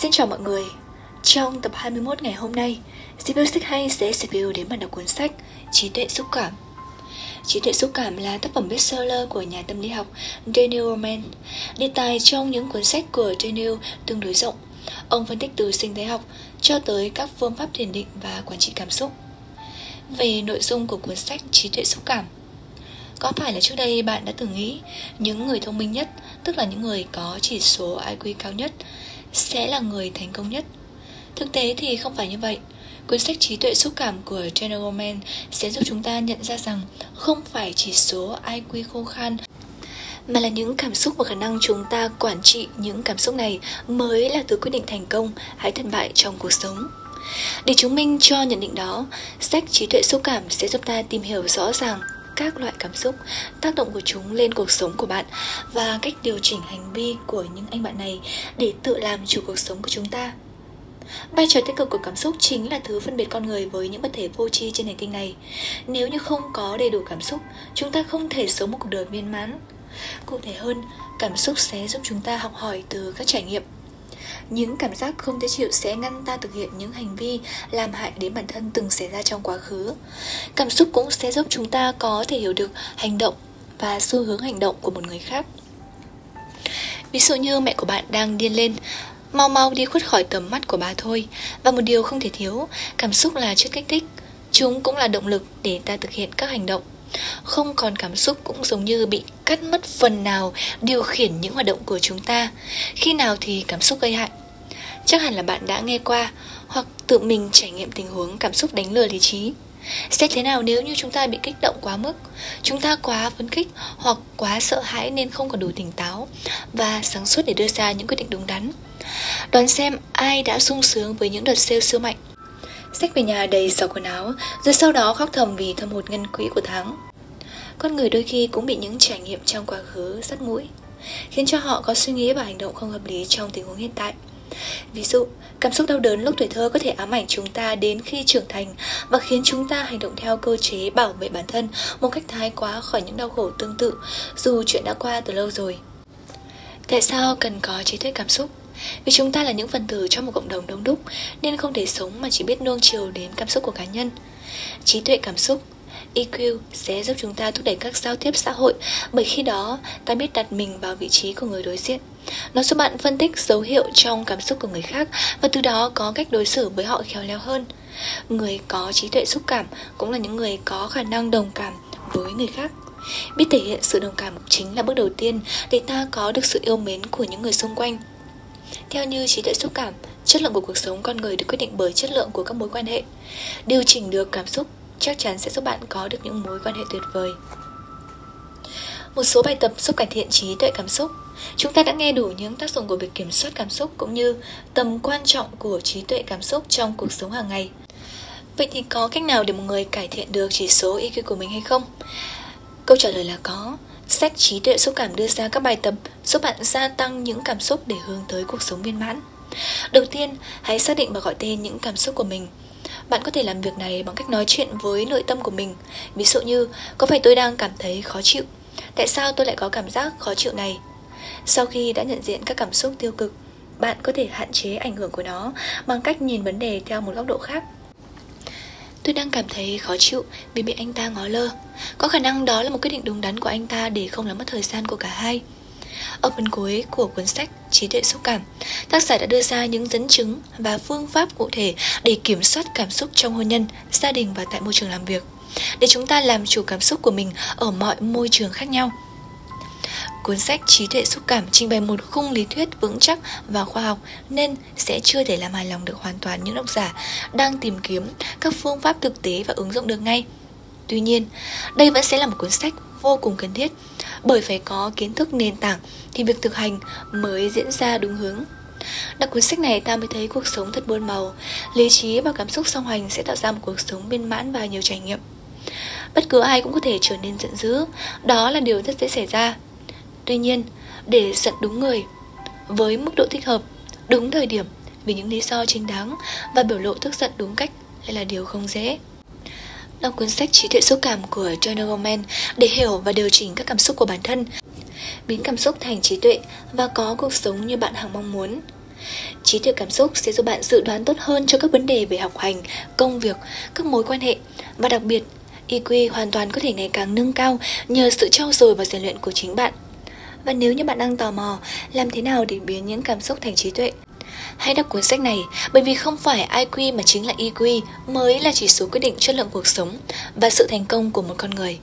Xin chào mọi người. Trong tập 21 ngày hôm nay Review sách hay sẽ review đến bản đọc cuốn sách Trí tuệ xúc cảm. Trí tuệ xúc cảm là tác phẩm bestseller của nhà tâm lý học Daniel Roman, Đề tài trong những cuốn sách của Daniel tương đối rộng. Ông phân tích từ sinh thái học cho tới các phương pháp thiền định và quản trị cảm xúc. Về nội dung của cuốn sách Trí tuệ xúc cảm có phải là trước đây bạn đã từng nghĩ những người thông minh nhất, tức là những người có chỉ số IQ cao nhất, sẽ là người thành công nhất? Thực tế thì không phải như vậy. Cuốn sách trí tuệ xúc cảm của General Man sẽ giúp chúng ta nhận ra rằng không phải chỉ số IQ khô khan mà là những cảm xúc và khả năng chúng ta quản trị những cảm xúc này mới là thứ quyết định thành công hay thất bại trong cuộc sống. Để chứng minh cho nhận định đó, sách trí tuệ xúc cảm sẽ giúp ta tìm hiểu rõ ràng các loại cảm xúc, tác động của chúng lên cuộc sống của bạn và cách điều chỉnh hành vi của những anh bạn này để tự làm chủ cuộc sống của chúng ta. Vai trò tích cực của cảm xúc chính là thứ phân biệt con người với những vật thể vô tri trên hành tinh này. Nếu như không có đầy đủ cảm xúc, chúng ta không thể sống một cuộc đời viên mãn. Cụ thể hơn, cảm xúc sẽ giúp chúng ta học hỏi từ các trải nghiệm những cảm giác không dễ chịu sẽ ngăn ta thực hiện những hành vi làm hại đến bản thân từng xảy ra trong quá khứ. Cảm xúc cũng sẽ giúp chúng ta có thể hiểu được hành động và xu hướng hành động của một người khác. Ví dụ như mẹ của bạn đang điên lên, mau mau đi khuất khỏi tầm mắt của bà thôi. Và một điều không thể thiếu, cảm xúc là chất kích thích. Chúng cũng là động lực để ta thực hiện các hành động không còn cảm xúc cũng giống như bị cắt mất phần nào, điều khiển những hoạt động của chúng ta. Khi nào thì cảm xúc gây hại? Chắc hẳn là bạn đã nghe qua, hoặc tự mình trải nghiệm tình huống cảm xúc đánh lừa lý trí. Sẽ thế nào nếu như chúng ta bị kích động quá mức? Chúng ta quá phấn khích hoặc quá sợ hãi nên không còn đủ tỉnh táo và sáng suốt để đưa ra những quyết định đúng đắn. Đoán xem ai đã sung sướng với những đợt sale siêu mạnh xách về nhà đầy sọc quần áo, rồi sau đó khóc thầm vì thâm hụt ngân quỹ của tháng. Con người đôi khi cũng bị những trải nghiệm trong quá khứ sắt mũi, khiến cho họ có suy nghĩ và hành động không hợp lý trong tình huống hiện tại. Ví dụ, cảm xúc đau đớn lúc tuổi thơ có thể ám ảnh chúng ta đến khi trưởng thành và khiến chúng ta hành động theo cơ chế bảo vệ bản thân một cách thái quá khỏi những đau khổ tương tự, dù chuyện đã qua từ lâu rồi. Tại sao cần có trí tuệ cảm xúc? Vì chúng ta là những phần tử trong một cộng đồng đông đúc, Nên không thể sống mà chỉ biết nuông chiều đến cảm xúc của cá nhân Trí tuệ cảm xúc EQ sẽ giúp chúng ta thúc đẩy các giao tiếp xã hội, bởi khi đó, ta biết đặt mình vào vị trí của người đối diện. Nó giúp bạn phân tích dấu hiệu trong cảm xúc của người khác và từ đó có cách đối xử với họ khéo léo hơn. Người có trí tuệ xúc cảm cũng là những người có khả năng đồng cảm với người khác. Biết thể hiện sự đồng cảm chính là bước đầu tiên để ta có được sự yêu mến của những người xung quanh. Theo như trí tuệ xúc cảm, chất lượng của cuộc sống con người được quyết định bởi chất lượng của các mối quan hệ. Điều chỉnh được cảm xúc chắc chắn sẽ giúp bạn có được những mối quan hệ tuyệt vời. Một số bài tập giúp cải thiện trí tuệ cảm xúc. Chúng ta đã nghe đủ những tác dụng của việc kiểm soát cảm xúc cũng như tầm quan trọng của trí tuệ cảm xúc trong cuộc sống hàng ngày. Vậy thì có cách nào để một người cải thiện được chỉ số EQ của mình hay không? Câu trả lời là có. Sách trí tuệ xúc cảm đưa ra các bài tập giúp bạn gia tăng những cảm xúc để hướng tới cuộc sống viên mãn. Đầu tiên, hãy xác định và gọi tên những cảm xúc của mình. Bạn có thể làm việc này bằng cách nói chuyện với nội tâm của mình. Ví dụ như, có phải tôi đang cảm thấy khó chịu? Tại sao tôi lại có cảm giác khó chịu này? Sau khi đã nhận diện các cảm xúc tiêu cực, bạn có thể hạn chế ảnh hưởng của nó bằng cách nhìn vấn đề theo một góc độ khác. Tôi đang cảm thấy khó chịu vì bị anh ta ngó lơ. Có khả năng đó là một quyết định đúng đắn của anh ta để không làm mất thời gian của cả hai. Ở phần cuối của cuốn sách Trí tuệ xúc cảm, tác giả đã đưa ra những dẫn chứng và phương pháp cụ thể để kiểm soát cảm xúc trong hôn nhân, gia đình và tại môi trường làm việc. Để chúng ta làm chủ cảm xúc của mình ở mọi môi trường khác nhau. Cuốn sách Trí tuệ xúc cảm trình bày một khung lý thuyết vững chắc và khoa học nên sẽ chưa thể làm hài lòng được hoàn toàn những độc giả đang tìm kiếm các phương pháp thực tế và ứng dụng được ngay. Tuy nhiên, đây vẫn sẽ là một cuốn sách vô cùng cần thiết bởi phải có kiến thức nền tảng thì việc thực hành mới diễn ra đúng hướng. Đọc cuốn sách này ta mới thấy cuộc sống thật buôn màu, lý trí và cảm xúc song hành sẽ tạo ra một cuộc sống viên mãn và nhiều trải nghiệm. Bất cứ ai cũng có thể trở nên giận dữ, đó là điều rất dễ xảy ra. Tuy nhiên, để giận đúng người, với mức độ thích hợp, đúng thời điểm, vì những lý do chính đáng và biểu lộ tức giận đúng cách Hay là điều không dễ. Đọc cuốn sách trí tuệ xúc cảm của John Goldman để hiểu và điều chỉnh các cảm xúc của bản thân, biến cảm xúc thành trí tuệ và có cuộc sống như bạn hằng mong muốn. Trí tuệ cảm xúc sẽ giúp bạn dự đoán tốt hơn cho các vấn đề về học hành, công việc, các mối quan hệ và đặc biệt, EQ hoàn toàn có thể ngày càng nâng cao nhờ sự trau dồi và rèn luyện của chính bạn. Và nếu như bạn đang tò mò làm thế nào để biến những cảm xúc thành trí tuệ, hãy đọc cuốn sách này bởi vì không phải IQ mà chính là EQ mới là chỉ số quyết định chất lượng cuộc sống và sự thành công của một con người.